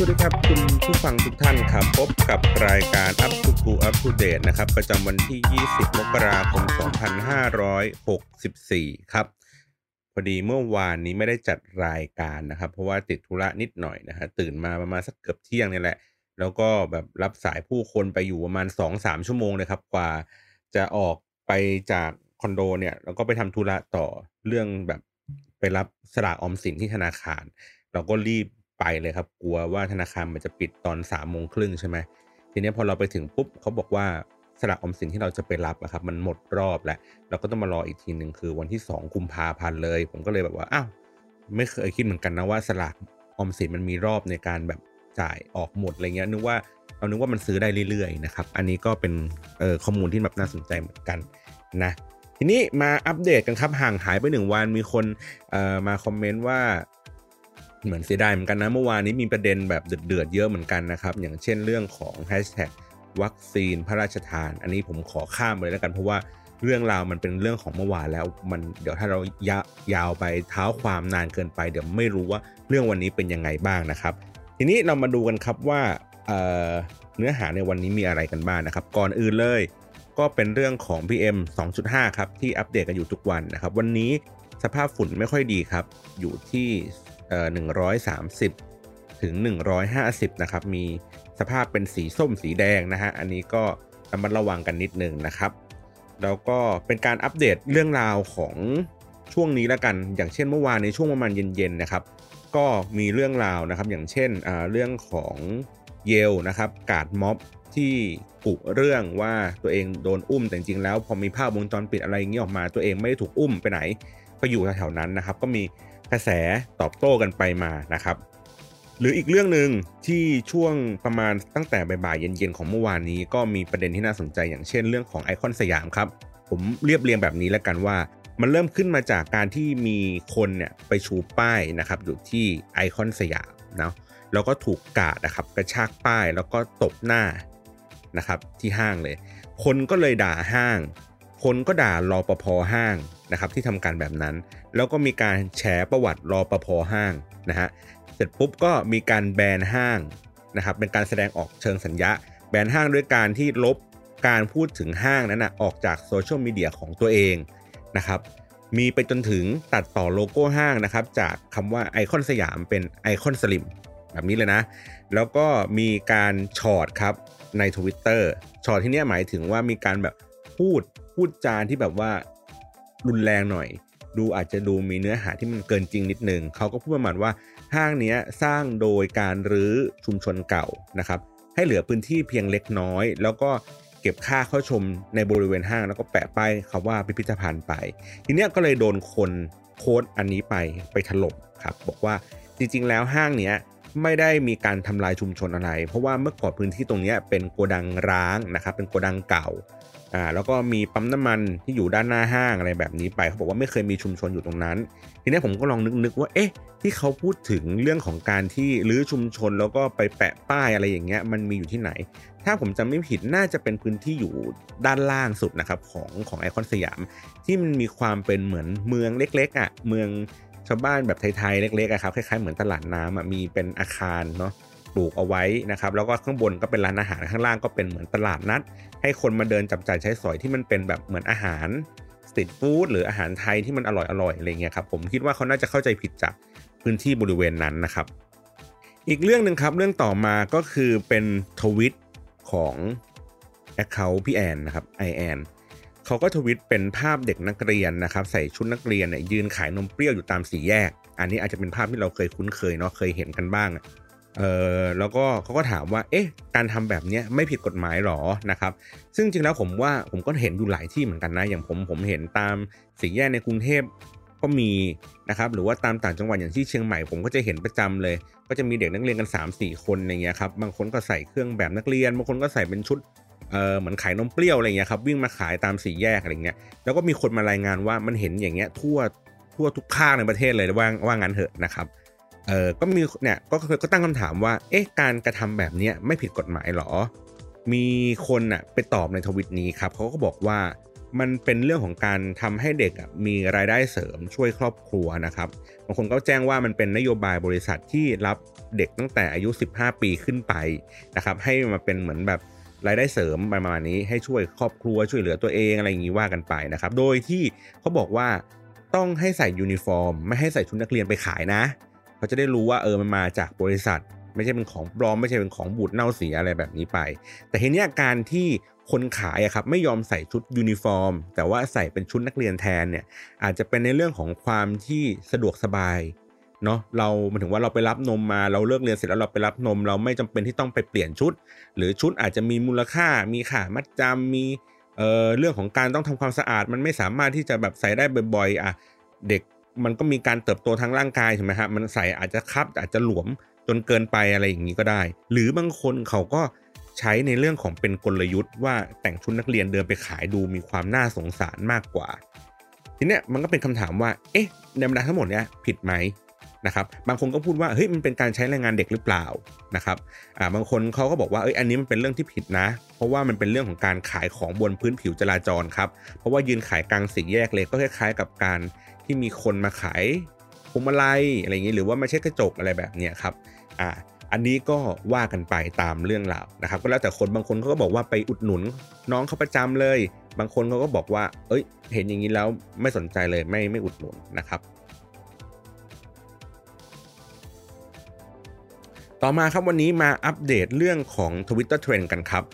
สวัสดีครับคุณผู้ฟังทุกท่านครับ พบกับรายการ Up to Go Up to Date นะครับ ประจำวันที่ 20 มกราคม 2564 ครับ พอดีเมื่อวานนี้ไม่ได้จัดรายการนะครับ เพราะว่าติดธุระนิดหน่อยนะฮะตื่นมาประมาณสักเกือบเที่ยงนี่แหละ แล้วก็แบบรับสายผู้คนไปอยู่ประมาณ 2-3 ชั่วโมงเลยครับ กว่าจะออกไปจากคอนโดเนี่ยแล้วก็ไปทำธุระต่อเรื่องแบบไปรับสลากออมสินที่ธนาคาร เราก็รีบ ไปเลยครับ กลัวว่าธนาคารมันจะปิดตอนสามโมงครึ่งใช่ไหมทีนี้พอเราไปถึงปุ๊บเขาบอกว่าสลากออมสินที่เราจะไปรับอะครับมันหมดรอบแล้วเราก็ต้องมารออีกทีหนึ่งคือวันที่สองกุมภาพันธ์เลย ผมก็เลยแบบว่าอ้าวไม่เคยคิดเหมือนกันนะว่าสลากออมสินมันมีรอบในการแบบจ่ายออกหมดอะไรเงี้ยนึกว่าเรานึกว่ามันซื้อได้เรื่อยๆนะครับอันนี้ก็เป็นเอ่อข้อมูลที่แบบน่าสนใจเหมือนกันนะทีนี้มาอัปเดตกันครับห่างหายไปหนึ่งวันมีคนเอ่อมาคอมเมนต์ว่า เหมือนเสียดายเหมือนกันนะ เมื่อวานนี้มีประเด็นแบบเดือดๆเยอะเหมือนกันนะครับ อย่างเช่นเรื่องของแฮชแท็กวัคซีนพระราชทาน อันนี้ผมขอข้ามไปเลยแล้วกันเพราะว่าเรื่องราวมันเป็นเรื่องของเมื่อวานแล้วมันเดี๋ยวถ้าเรายายาวไปเท้าความนานเกินไป เดี๋ยวไม่รู้ว่าเรื่องวันนี้เป็นยังไงบ้างนะครับ ทีนี้เรามาดูกันครับว่าเเนื้อหาในวันนี้มีอะไรกันบ้างนะครับ ก่อนอื่นเลย ก็เป็นเรื่องของ PM 2.5 ครับ ที่อัปเดตกันอยู่ทุกวันนะครับ วันนี้สภาพฝุ่นไม่ค่อยดีครับ อยู่ที่ เอ่อ130 ถึง 150 นะครับ มีสภาพเป็นสีส้มสีแดงนะฮะ อันนี้ก็ระมัดระวังกันนิดนึงนะครับ แล้วก็เป็นการอัปเดตเรื่องราวของช่วงนี้แล้วกัน อย่างเช่นเมื่อวานในช่วงประมาณเย็นๆนะครับ ก็มีเรื่องราวนะครับ อย่างเช่นเรื่องของเยลนะครับ กาดม็อบ ที่กุเรื่องว่าตัวเองโดนอุ้มแต่จริงๆแล้วพอมีภาพวงจรปิดอะไรอย่างนี้ออกมา ตัวเองไม่ได้ถูกอุ้มไปไหน ก็อยู่แถวๆนั้นนะครับ ก็มีกระแสตอบโต้กันไปมานะครับ หรืออีกเรื่องหนึ่งที่ช่วงประมาณตั้งแต่บ่ายๆเย็นๆของเมื่อวานนี้ก็มีประเด็นที่น่าสนใจอย่างเช่นเรื่องของไอคอนสยามครับ ผมเรียบเรียงแบบนี้แล้วกันว่า มันเริ่มขึ้นมาจากการที่มีคนเนี่ยไปชูป้ายนะครับอยู่ที่ไอคอนสยามเนาะแล้วก็ถูกกาดนะครับกระชากป้ายแล้วก็ตบหน้า นะครับที่ห้างเลย คนก็เลยด่าห้าง คนก็ด่ารอปภห้างนะครับที่ทำการแบบนั้น แล้วก็มีการแฉประวัติรอปภห้างนะฮะเสร็จปุ๊บก็มีการแบนห้างนะครับเป็นการแสดงออกเชิงสัญญาแบนห้างด้วยการที่ลบการพูดถึงห้างนั้นนะออกจากโซเชียลมีเดียของตัวเองนะครับมีไปจนถึงตัดต่อโลโก้ห้างนะครับจากคำว่าไอคอนสยามเป็นไอคอนสลิ่มแบบนี้เลยนะ แล้วก็มีการฉอดครับ ใน Twitter ฉอดที่นี้หมายถึงว่ามีการแบบพูดพูดจานที่แบบว่ารุนแรงหน่อย ดูอาจจะดูมีเนื้อหาที่มันเกินจริงนิดนึงเขาก็พูดประมาณว่าห้างนี้สร้างโดยการรื้อชุมชนเก่านะครับให้เหลือพื้นที่เพียงเล็กน้อย แล้วก็เก็บค่าเข้าชมในบริเวณห้าง แล้วก็แปะป้ายคำว่าพิพิธภัณฑ์ไป ทีเนี้ยก็เลยโดนคนโค้ดอันนี้ไปไปถล่มครับบอกว่าจริงๆแล้วห้างเนี้ย ไม่ได้มีการทำลายชุมชนอะไร เพราะว่าเมื่อก่อนพื้นที่ตรงนี้เป็นโกดังร้างนะครับ เป็นโกดังเก่าอ่าแล้วก็มีปั๊มน้ำมันที่อยู่ด้านหน้าห้างอะไรแบบนี้ไปเขาบอกว่าไม่เคยมีชุมชนอยู่ตรงนั้น ทีนี้ผมก็ลองนึกๆว่าเอ๊ะที่เขาพูดถึงเรื่องของการที่รื้อชุมชนแล้วก็ไปแปะป้ายอะไรอย่างเงี้ยมันมีอยู่ที่ไหน ถ้าผมจำไม่ผิดน่าจะเป็นพื้นที่อยู่ด้านล่างสุดนะครับของของไอคอนสยาม ที่มันมีความเป็นเหมือนเมืองเล็กๆอะเมือง ชาวบ้านแบบไทยๆเล็กๆครับคล้ายๆเหมือนตลาดน้ำมีเป็นอาคารเนาะปลูกเอาไว้นะครับแล้วก็ข้างบนก็เป็นร้านอาหารข้างล่างก็เป็นเหมือนตลาดนัด ให้คนมาเดินจับจ่ายใช้สอยที่มันเป็นแบบเหมือนอาหารสตรีทฟู้ดหรืออาหารไทยที่มันอร่อยอร่อยอะไรเงี้ยครับผมคิดว่าเขาน่าจะเข้าใจผิดจากพื้นที่บริเวณนั้นนะครับ อีกเรื่องหนึ่งครับเรื่องต่อมาก็คือเป็นทวิตของแอคเคาท์พี่แอนนะครับไอแอน เขาก็ทวิตเป็นภาพเด็กนักเรียนนะครับใส่ชุดนักเรียนเนี่ยยืนขายนมเปรี้ยวอยู่ตามสี่แยก อันนี้อาจจะเป็นภาพที่เราเคยคุ้นเคยเนาะเคยเห็นกันบ้างเออแล้วก็เขาก็ถามว่า เอ๊ะ การทำแบบนี้ไม่ผิดกฎหมายหรอนะครับ ซึ่งจริงแล้วผมว่าผมก็เห็นอยู่หลายที่เหมือนกันนะ อย่างผมผมเห็นตามสี่แยกในกรุงเทพก็มีนะครับ หรือว่าตามต่างจังหวัดอย่างที่เชียงใหม่ผมก็จะเห็นประจำเลย ก็จะมีเด็กนักเรียนกัน 3 4 คนอย่างเงี้ยครับ บางคนก็ใส่เครื่องแบบนักเรียน บางคนก็ใส่เป็นชุด เออเหมือนขายนมเปรี้ยวอะไรเงี้ยครับวิ่งมาขายตามสี่แยกอะไรเงี้ยแล้วก็มีคนมารายงานว่ามันเห็นอย่างเงี้ยทั่วทั่วทุกภาคในประเทศเลยว่าว่างั้นเถอะนะครับเออก็มีเนี่ยก็ก็ตั้งคำถามว่าเอ๊ะการกระทำแบบเนี้ยไม่ผิดกฎหมายหรอ มีคนอะไปตอบในทวิตนี้ครับเขาก็บอกว่ามันเป็นเรื่องของการทำให้เด็กมีรายได้เสริมช่วยครอบครัวนะครับบางคนก็แจ้งว่ามันเป็นนโยบายบริษัทที่รับเด็กตั้งแต่อายุ 15 ปีขึ้นไปนะครับให้มาเป็นเหมือนแบบ รายได้เสริมประมาณนี้ให้ช่วยครอบครัวช่วยเหลือตัวเองอะไรอย่างนี้ว่ากันไปนะครับ โดยที่เขาบอกว่าต้องให้ใส่ยูนิฟอร์ม ไม่ให้ใส่ชุดนักเรียนไปขายนะเขาจะได้รู้ว่าเออมันมาจากบริษัท ไม่ใช่เป็นของปลอมไม่ใช่เป็นของบูดเน่าเสียอะไรแบบนี้ไป แต่ทีนี้การที่คนขายอะครับไม่ยอมใส่ชุดยูนิฟอร์ม แต่ว่าใส่เป็นชุดนักเรียนแทนเนี่ยอาจจะเป็นในเรื่องของความที่สะดวกสบาย เนาะเราหมายถึงว่าเราไปรับนมมาเราเลิกเรียนเสร็จแล้วเราไปรับนม เราไม่จำเป็นที่ต้องไปเปลี่ยนชุด หรือชุดอาจจะมีมูลค่า มีค่ามัดจำมีเอ่อเรื่องของการต้องทำความสะอาด มันไม่สามารถที่จะแบบใส่ได้บ่อยๆอะเด็กมันก็มีการเติบโตทางร่างกายใช่ไหมครับมันใส่อาจจะคับอาจจะหลวมจนเกินไปอะไรอย่างนี้ก็ได้ หรือบางคนเขาก็ใช้ในเรื่องของเป็นกลยุทธ์ว่าแต่งชุดนักเรียนเดินไปขายดูมีความน่าสงสารมากกว่า ทีเนี้ยมันก็เป็นคำถามว่า เอ๊ะในบรรดาทั้งหมดเนี้ยผิดไหม นะครับบางคนก็พูดว่าเฮ้ยมันเป็นการใช้แรงงานเด็กหรือเปล่านะครับอ่าบางคนเขาก็บอกว่าเอ้ยอันนี้มันเป็นเรื่องที่ผิดนะ เพราะว่ามันเป็นเรื่องของการขายของบนพื้นผิวจราจรครับเพราะว่ายืนขายกลางสี่แยกเลยก็คล้ายๆ กับการที่มีคนมาขายพวงมาลัยอะไรอย่างนี้หรือว่าไม่ใช่กระจกอะไรแบบเนี้ยครับอ่าอันนี้ก็ว่ากันไปตามเรื่องราวนะครับก็แล้วแต่คนบางคนเขาก็บอกว่าไปอุดหนุนน้องเขาประจำเลย บางคนเขาก็บอกว่า เอ้ย เห็นอย่างนี้แล้วไม่สนใจเลยไม่ไม่อุดหนุนนะครับ ต่อมาครับวันนี้มาอัปเดตเรื่องของ Twitter Trend กันครับ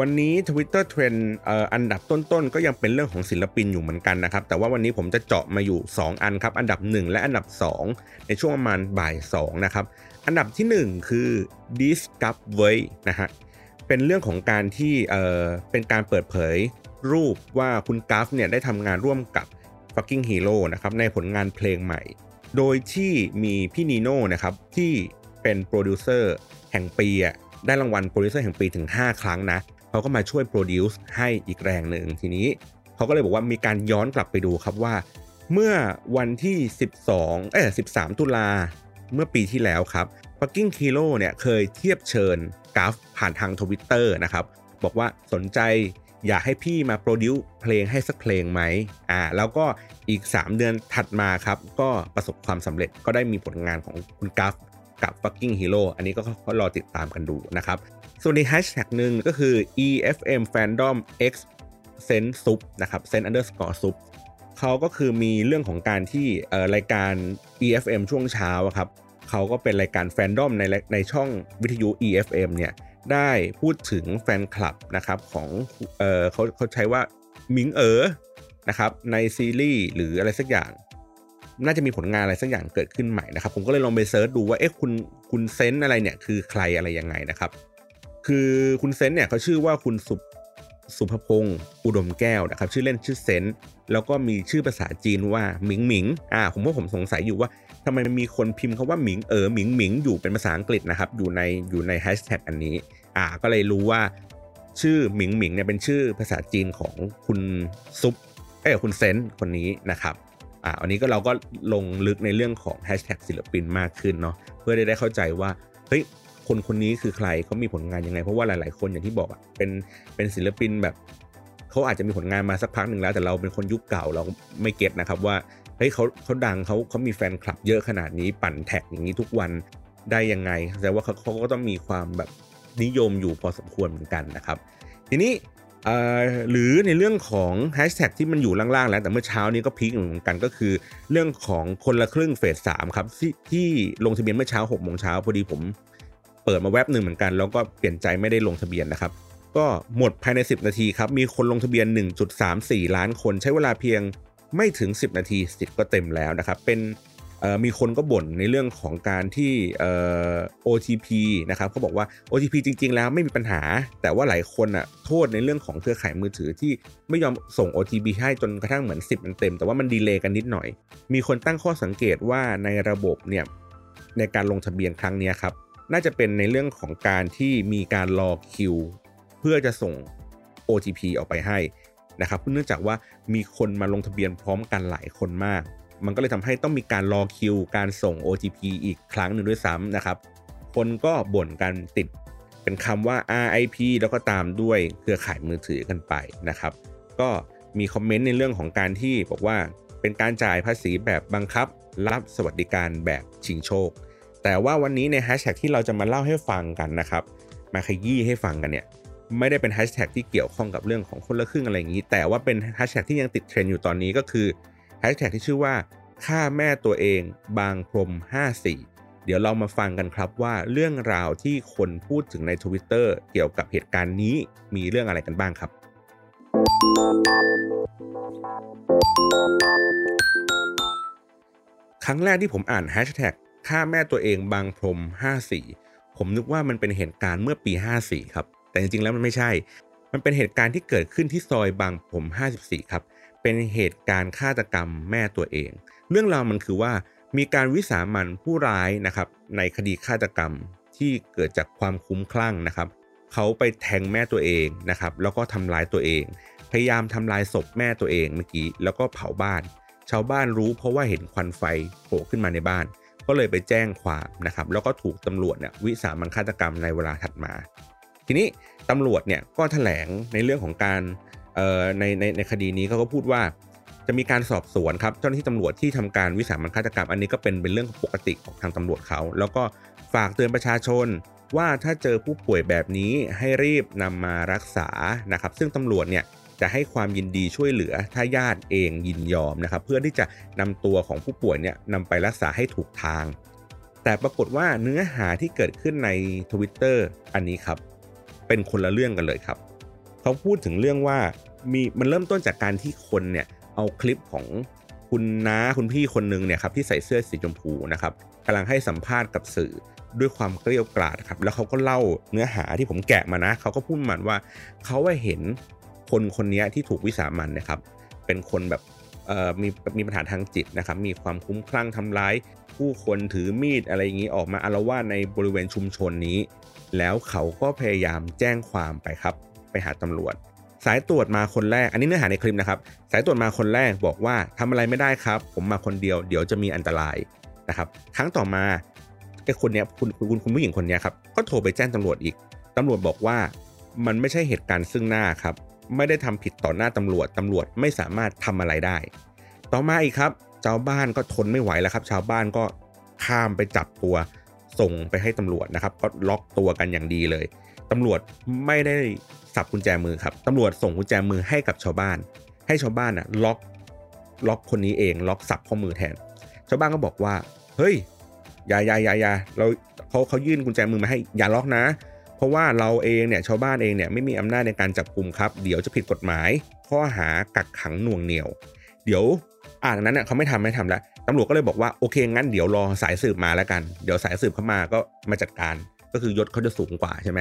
วันนี้ Twitter Trend อันดับต้นๆ ก็ยังเป็นเรื่องของศิลปินอยู่เหมือนกันนะครับ แต่ว่าวันนี้ผมจะเจาะมาอยู่ 2 อันครับ อันดับ 1 และอันดับ 2 ในช่วงประมาณบ่าย2นะครับ อันดับที่ 1 คือ Discovery นะฮะ เป็นเรื่องของการที่เเป็นการเปิดเผยรูปว่าคุณกัฟเนี่ยได้ทำงานร่วมกับ Fucking Hero นะครับในผลงานเพลงใหม่ โดยที่มีพี่นีโน่นะครับที่ เป็นโปรดิวเซอร์แห่งปีอะได้รางวัลโปรดิวเซอร์แห่งปีถึง 5 ครั้งนะเขาก็มาช่วย produce ให้อีกแรงหนึ่งทีนี้เขาก็เลยบอกว่ามีการย้อนกลับไปดูครับว่า เมื่อวันที่ 12เอ้13 ตุลาเมื่อปีที่แล้วครับ ฟักกลิ้งฮีโร่ เนี่ยเคยเทียบเชิญกราฟผ่านทางทวิตเตอร์นะครับ บอกว่าสนใจอยากให้พี่มา produce เพลงให้สักเพลงไหมอ่าแล้วก็อีก 3 เดือนถัดมาครับ ก็ประสบความสำเร็จก็ได้มีผลงานของคุณกราฟ กับ fucking hero อันนี้ก็รอติดตามกันดูนะครับ ส่วนในแฮชแท็กหนึ่งก็คือ EFM fandom x sen sup นะครับ sen underscore sup เขาก็คือมีเรื่องของการที่รายการ EFM ช่วงเช้าครับเขาก็เป็นรายการแฟนดอมในในช่องวิทยุ EFM เนี่ยได้พูดถึงแฟนคลับนะครับของเออเขาเขาใช้ว่ามิงเอ๋อนะครับในซีรีส์หรืออะไรสักอย่าง น่าจะมีผลงานอะไรสักอย่างเกิดขึ้นใหม่นะครับ ผมก็เลยลองไป search ดูว่าเอ๊ะคุณคุณเซนต์อะไรเนี่ยคือใครอะไรยังไงนะครับ คือคุณเซนต์เนี่ยเขาชื่อว่าคุณสุศุภพงษ์อุดมแก้วนะครับ ชื่อเล่นชื่อเซนต์แล้วก็มีชื่อภาษาจีนว่าหมิงหมิงอ่าผมว่าผมสงสัยอยู่ว่าทำไมมีคนพิมพ์คำว่าหมิงเออหมิงหมิงอยู่เป็นภาษาอังกฤษนะครับ อยู่ในอยู่ในแฮชแท็กอันนี้ อ่า ก็เลยรู้ว่า ชื่อหมิงหมิงเนี่ยเป็นชื่อภาษาจีนของคุณซุปเอ้คุณเซนคนนี้นะครับ อ่าอันนี้ก็เราก็ลงลึกในเรื่องของแฮชแท็กศิลปินมากขึ้นเนาะเพื่อได้ได้เข้าใจว่าเฮ้ยคนคนนี้คือใครเขามีผลงานยังไง เพราะว่าหลาย ๆ คนอย่างที่บอกอะเป็นเป็นศิลปินแบบเขาอาจจะมีผลงานมาสักพักหนึ่งแล้ว แต่เราเป็นคนยุคเก่าเราไม่เก็ตนะครับว่าเฮ้ยเขาเขาดังเขาเขามีแฟนคลับเยอะขนาดนี้ปั่นแท็กอย่างนี้ทุกวันได้ยังไงแสดงว่าเขาเขาก็ต้องมีความแบบนิยมอยู่พอสมควรเหมือนกันนะครับ ทีนี้ หรือในเรื่องของแฮชแท็กที่มันอยู่ล่างๆ แล้วแต่เมื่อเช้านี้ก็พีคเหมือนกันก็คือ เรื่องของคนละครึ่งเฟสสามครับที่ที่ลงทะเบียนเมื่อเช้า6กโมงเช้าพอดีผมเปิดมาแว็บหนึ่งเหมือนกัน แล้วก็เปลี่ยนใจไม่ได้ลงทะเบียนนะครับ ก็หมดภายใน 10 นาทีครับ มีคนลงทะเบียน 1.34 ล้านคนใช้เวลาเพียงไม่ถึง 10 นาทีสิทธิ์ก็เต็มแล้วนะครับ เป็น มีคนก็บ่นในเรื่องของการที่ OTP นะครับเขาบอกว่า OTP จริง ๆ แล้วไม่มีปัญหา แต่ว่าหลายคนอะโทษในเรื่องของเครือข่ายมือถือที่ไม่ยอมส่ง OTP ให้จนกระทั่งเหมือน 10 มันเต็ม แต่ว่ามันดีเลย์กันนิดหน่อย มีคนตั้งข้อสังเกตว่าในระบบเนี่ยในการลงทะเบียนครั้งนี้ครับน่าจะเป็นในเรื่องของการที่มีการรอคิว เพื่อจะส่ง OTP ออกไปให้นะครับเนื่องจากว่ามีคนมาลงทะเบียนพร้อมกันหลายคนมาก มันก็เลยทำให้ต้องมีการรอคิว การส่ง OTP อีกครั้งหนึ่งด้วยซ้ำนะครับ คนก็บ่นกันติดเป็นคำว่า RIP แล้วก็ตามด้วยเครือข่ายมือถือกันไปนะครับ ก็มีคอมเมนต์ในเรื่องของการที่บอกว่าเป็นการจ่ายภาษีแบบบังคับ รับสวัสดิการแบบชิงโชค แต่ว่าวันนี้ในแฮชแท็กที่เราจะมาเล่าให้ฟังกันนะครับ มาขยี้ให้ฟังกันเนี่ยไม่ได้เป็นแฮชแท็กที่เกี่ยวข้องกับเรื่องของคนละครึ่งอะไรอย่างนี้ แต่ว่าเป็นแฮชแท็กที่ยังติดเทรนด์อยู่ตอนนี้ก็คือ แฮชแท็กที่ชื่อว่าฆ่าแม่ตัวเองบางพรม 54 เดี๋ยวเรามาฟังกันครับว่าเรื่องราวที่คนพูดถึงใน Twitter เกี่ยวกับเหตุการณ์นี้มีเรื่องอะไรกันบ้างครับ ครั้งแรกที่ผมอ่านแฮชแท็กฆ่าแม่ตัวเองบางพรม 54 ผมนึกว่ามันเป็นเหตุการณ์เมื่อปี 54 ครับ แต่จริงๆแล้วมันไม่ใช่ มันเป็นเหตุการณ์ที่เกิดขึ้นที่ซอยบางพรม 54 ครับ เป็นเหตุการณ์ฆาตกรรมแม่ตัวเอง เรื่องราวมันคือว่ามีการวิสามันผู้ร้ายนะครับในคดีฆาตกรรมที่เกิดจากความคุ้มคลั่งนะครับ เขาไปแทงแม่ตัวเองนะครับแล้วก็ทำร้ายตัวเอง พยายามทำลายศพแม่ตัวเองเมื่อกี้แล้วก็เผาบ้าน ชาวบ้านรู้เพราะว่าเห็นควันไฟโผล่ขึ้นมาในบ้าน ก็เลยไปแจ้งความนะครับแล้วก็ถูกตำรวจเนี่ยวิสามันฆาตกรรมในเวลาถัดมา ทีนี้ตำรวจเนี่ยก็แถลงในเรื่องของการ ในในในคดีนี้เขาก็พูดว่าจะมีการสอบสวนครับเจ้าหน้าที่ตำรวจที่ทำการวิสามันฆาตกรรม อันนี้ก็เป็นเป็นเรื่องปกติของทางตำรวจเขา แล้วก็ฝากเตือนประชาชนว่าถ้าเจอผู้ป่วยแบบนี้ให้รีบนำมารักษานะครับ ซึ่งตำรวจเนี่ยจะให้ความยินดีช่วยเหลือถ้าญาติเองยินยอมนะครับ เพื่อที่จะนำตัวของผู้ป่วยเนี่ยนำไปรักษาให้ถูกทาง แต่ปรากฏว่าเนื้อหาที่เกิดขึ้นใน Twitter อันนี้ครับ เป็นคนละเรื่องกันเลยครับ เขาพูดถึงเรื่องว่ามีมันเริ่มต้นจากการที่คนเนี่ยเอาคลิปของคุณน้าคุณพี่คนนึงเนี่ยครับที่ใส่เสื้อสีชมพูนะครับกำลังให้สัมภาษณ์กับสื่อด้วยความเกลียวกราดครับแล้วเขาก็เล่าเนื้อหาที่ผมแกะมานะเขาก็พูดมันว่าเขาว่าเห็นคนคนนี้ที่ถูกวิสามันนะครับ เป็นคนแบบมีมีปัญหาทางจิตนะครับ มีความคุ้มคลั่งทำร้าย ผู้คนถือมีดอะไรอย่างนี้ออกมาอารวาสในบริเวณชุมชนนี้ แล้วเขาก็พยายามแจ้งความไปครับ ไปหาตำรวจ สายตรวจมาคนแรก อันนี้เนื้อหาในคลิปนะครับ สายตรวจมาคนแรกบอกว่าทำอะไรไม่ได้ครับ ผมมาคนเดียวเดี๋ยวจะมีอันตรายนะครับ ครั้งต่อมาไอ้คนเนี้ยคุณคุณคุณผู้หญิงคนเนี้ยครับก็โทรไปแจ้งตำรวจอีกตำรวจบอกว่ามันไม่ใช่เหตุการณ์ซึ่งหน้าครับ ไม่ได้ทำผิดต่อหน้าตำรวจตำรวจไม่สามารถทำอะไรได้ ต่อมาอีกครับชาวบ้านก็ทนไม่ไหวแล้วครับ ชาวบ้านก็ข้ามไปจับตัวส่งไปให้ตำรวจนะครับ ก็ล็อกตัวกันอย่างดีเลย ตำรวจไม่ได้สับกุญแจมือครับตำรวจส่งกุญแจมือให้กับชาวบ้าน ให้ชาวบ้านอะล็อกล็อกคนนี้เอง ล็อกสับข้อมือแทน ชาวบ้านก็บอกว่าเฮ้ยอย่าอย่าอย่าอย่าเราเขาเขายื่นกุญแจมือมาให้อย่าล็อกนะ เพราะว่าเราเองเนี่ยชาวบ้านเองเนี่ยไม่มีอำนาจในการจับกลุ่มครับ เดี๋ยวจะผิดกฎหมาย ข้อหากักขังหน่วงเหนียว เดี๋ยวอ่านนั้นเนี่ยเขาไม่ทำไม่ทำแล้วตำรวจก็เลยบอกว่าโอเคงั้นเดี๋ยวรอสายสืบมาแล้วกัน เดี๋ยวสายสืบเข้ามาก็มาจัดการ ก็คือยศเขาจะสูงกว่าใช่ไหม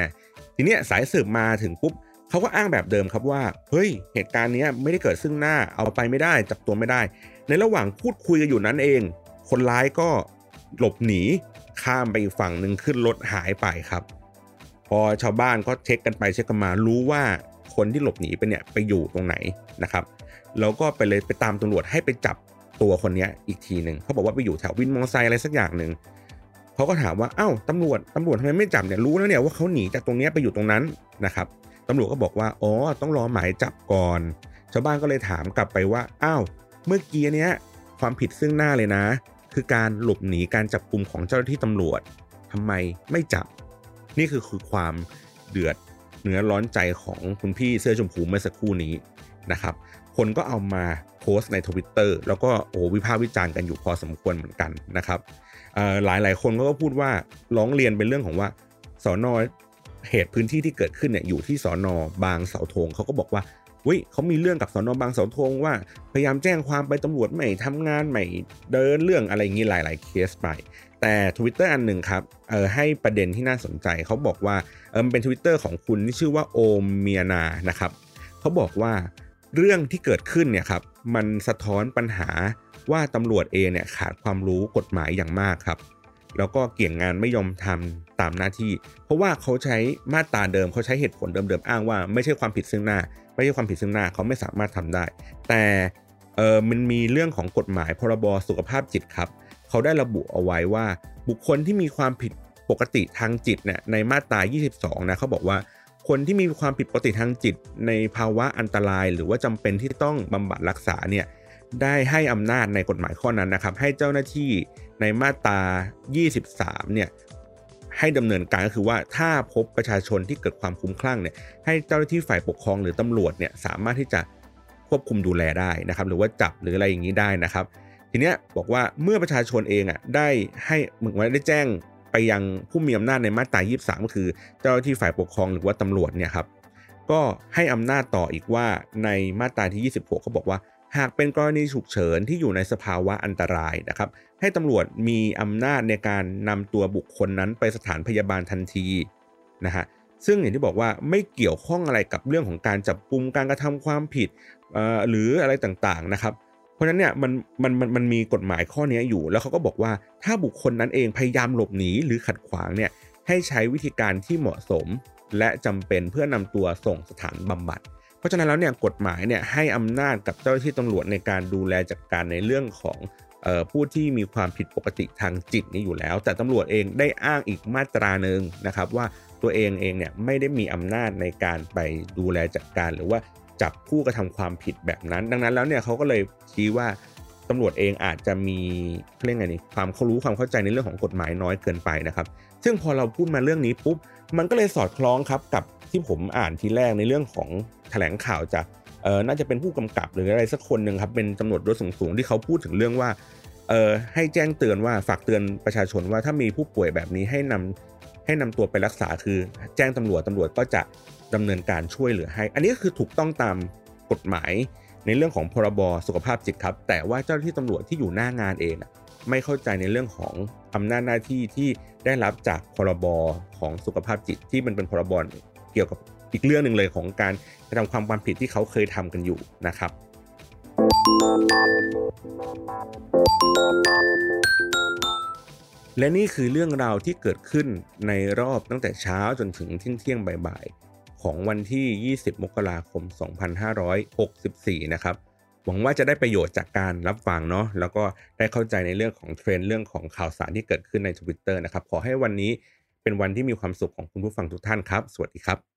ทีเนี้ยสายสืบมาถึงปุ๊บเขาก็อ้างแบบเดิมครับว่าเฮ้ยเหตุการณ์นี้ไม่ได้เกิดซึ่งหน้าเอาไปไม่ได้จับตัวไม่ได้ ในระหว่างพูดคุยกันอยู่นั้นเอง คนร้ายก็หลบหนีข้ามไปอีกฝั่งหนึ่งขึ้นรถหายไปครับ พอชาวบ้านก็เช็คกันไปเช็คกันมารู้ว่าคนที่หลบหนีไปเนี่ยไปอยู่ตรงไหนนะครับแล้วก็ไปเลยไปตามตำรวจให้ไปจับตัวคนนี้อีกทีหนึ่งเขาบอกว่าไปอยู่แถววินมอเตอร์ไซค์อะไรสักอย่างหนึ่ง เขาก็ถามว่าเอ้าตำรวจตำรวจทำไมไม่จับเนี่ยรู้แล้วเนี่ยว่าเขาหนีจากตรงนี้ไปอยู่ตรงนั้นนะครับตำรวจก็บอกว่าอ๋อต้องรอหมายจับก่อน ชาวบ้านก็เลยถามกลับไปว่าอ้าวเมื่อกี้เนี้ยความผิดซึ่งหน้าเลยนะ คือการหลบหนีการจับกลุ่มของเจ้าหน้าที่ตำรวจทำไมไม่จับ นี่คือคือความเดือดเนื้อร้อนใจของคุณพี่เสื้อชมพูเมื่อสักครู่นี้นะครับ คนก็เอามาโพสต์ในทวิตเตอร์แล้วก็โอ้วิพากษ์วิจารณ์กันอยู่พอสมควรเหมือนกันนะครับ หลายหลายคนก็พูดว่าร้องเรียนเป็นเรื่องของว่าสอนอเหตุพื้นที่ที่เกิดขึ้นเนี่ยอยู่ที่สอนอบางเสาธงเขาก็บอกว่าวิเขามีเรื่องกับสอนอบางเสาธงว่า พยายามแจ้งความไปตำรวจไม่ทำงานไม่เดินเรื่องอะไรอย่างนี้หลาย ๆ เคสไป แต่ Twitter อันหนึ่งครับเออให้ประเด็นที่น่าสนใจเขาบอกว่าเออเป็น Twitter ของคุณที่ชื่อว่าโอมเมียนานะครับเขาบอกว่าเรื่องที่เกิดขึ้นเนี่ยครับมันสะท้อนปัญหา ว่าตำรวจเองเนี่ยขาดความรู้กฎหมายอย่างมากครับ แล้วก็เกี่ยงงานไม่ยอมทำตามหน้าที่ เพราะว่าเขาใช้มาตราเดิมเขาใช้เหตุผลเดิมๆอ้างว่าไม่ใช่ความผิดซึ่งหน้า ไม่ใช่ความผิดซึ่งหน้าเขาไม่สามารถทำได้ แต่เออมันมีเรื่องของกฎหมายพรบสุขภาพจิตครับเขาได้ระบุเอาไว้ว่า บุคคลที่มีความผิดปกติทางจิตเนี่ยในมาตรา 22 นะเขาบอกว่าคนที่มีความผิดปกติทางจิตในภาวะอันตราย หรือว่าจำเป็นที่ต้องบำบัดรักษาเนี่ย ได้ให้อำนาจในกฎหมายข้อนั้นนะครับ ให้เจ้าหน้าที่ในมาตรา 23 เนี่ยให้ดำเนินการก็คือว่าถ้าพบประชาชนที่เกิดความคุ้มคลั่งเนี่ยให้เจ้าหน้าที่ฝ่ายปกครองหรือตำรวจเนี่ยสามารถที่จะควบคุมดูแลได้นะครับ หรือว่าจับหรืออะไรอย่างนี้ได้นะครับ ทีเนี้ยบอกว่าเมื่อประชาชนเองอะได้ให้เหมือนว่าได้แจ้งไปยังผู้มีอำนาจในมาตรา 23 ก็คือเจ้าหน้าที่ฝ่ายปกครองหรือว่าตำรวจเนี่ยครับก็ให้อำนาจต่ออีกว่าในมาตราที่ 26เขาบอกว่า หากเป็นกรณีฉุกเฉินที่อยู่ในสภาวะอันตรายนะครับ ให้ตำรวจมีอำนาจในการนำตัวบุคคลนั้นไปสถานพยาบาลทันทีนะฮะซึ่งอย่างที่บอกว่าไม่เกี่ยวข้องอะไรกับเรื่องของการจับกลุมการกระทำความผิดหรืออะไรต่างๆนะครับ เพราะฉะนั้นเนี่ยมันมันมันมันมีกฎหมายข้อนี้อยู่แล้วเขาก็บอกว่าถ้าบุคคลนั้นเองพยายามหลบหนีหรือขัดขวางเนี่ยให้ใช้วิธีการที่เหมาะสมและจำเป็นเพื่อนำตัวส่งสถานบำบัด เพราะฉะนั้นแล้วเนี่ยกฎหมายเนี่ยให้อำนาจกับเจ้าหน้าที่ตำรวจในการดูแลจัดกการในเรื่องของผู้ที่มีความผิดปกติทางจิตนี้อยู่แล้ว แต่ตำรวจเองได้อ้างอีกมาตราหนึ่งนะครับว่าตัวเองเองเนี่ยไม่ได้มีอำนาจในการไปดูแลจัดการหรือว่าจับผู้กระทำความผิดแบบนั้น ดังนั้นแล้วเนี่ยเขาก็เลยชี้ว่า ตำรวจเองอาจจะมีเรื่องไงนี่ความเขารู้ความเข้าใจในเรื่องของกฎหมายน้อยเกินไปนะครับ ซึ่งพอเราพูดมาเรื่องนี้ปุ๊บมันก็เลยสอดคล้องครับกับที่ผมอ่านทีแรกในเรื่องของแถลงข่าวจากเออน่าจะเป็นผู้กำกับหรืออะไรสักคนหนึ่งครับเป็นตำรวจยศสูงๆที่เขาพูดถึงเรื่องว่าเออให้แจ้งเตือนว่าฝากเตือนประชาชนว่าถ้ามีผู้ป่วยแบบนี้ให้นำให้นำตัวไปรักษาคือ แจ้งตำรวจตำรวจก็จะดำเนินการช่วยเหลือให้ อันนี้ก็คือถูกต้องตามกฎหมาย ในเรื่องของพรบสุขภาพจิตครับ แต่ว่าเจ้าหน้าที่ตำรวจที่อยู่หน้างานเองไม่เข้าใจในเรื่องของอำนาจหน้าที่ที่ได้รับจากพรบของสุขภาพจิตที่มันเป็นพรบเกี่ยวกับอีกเรื่องหนึ่งเลยของการกระทำความความผิดที่เขาเคยทำกันอยู่นะครับและนี่คือเรื่องราวที่เกิดขึ้นในรอบตั้งแต่เช้าจนถึงเที่ยงเที่ยงบ่าย ของวันที่ 20 มกราคม 2564 นะครับ หวังว่าจะได้ประโยชน์จากการรับฟังเนาะ แล้วก็ได้เข้าใจในเรื่องของเทรนด์เรื่องของข่าวสารที่เกิดขึ้นใน Twitter นะครับ ขอให้วันนี้เป็นวันที่มีความสุขของคุณผู้ฟังทุกท่านครับ สวัสดีครับ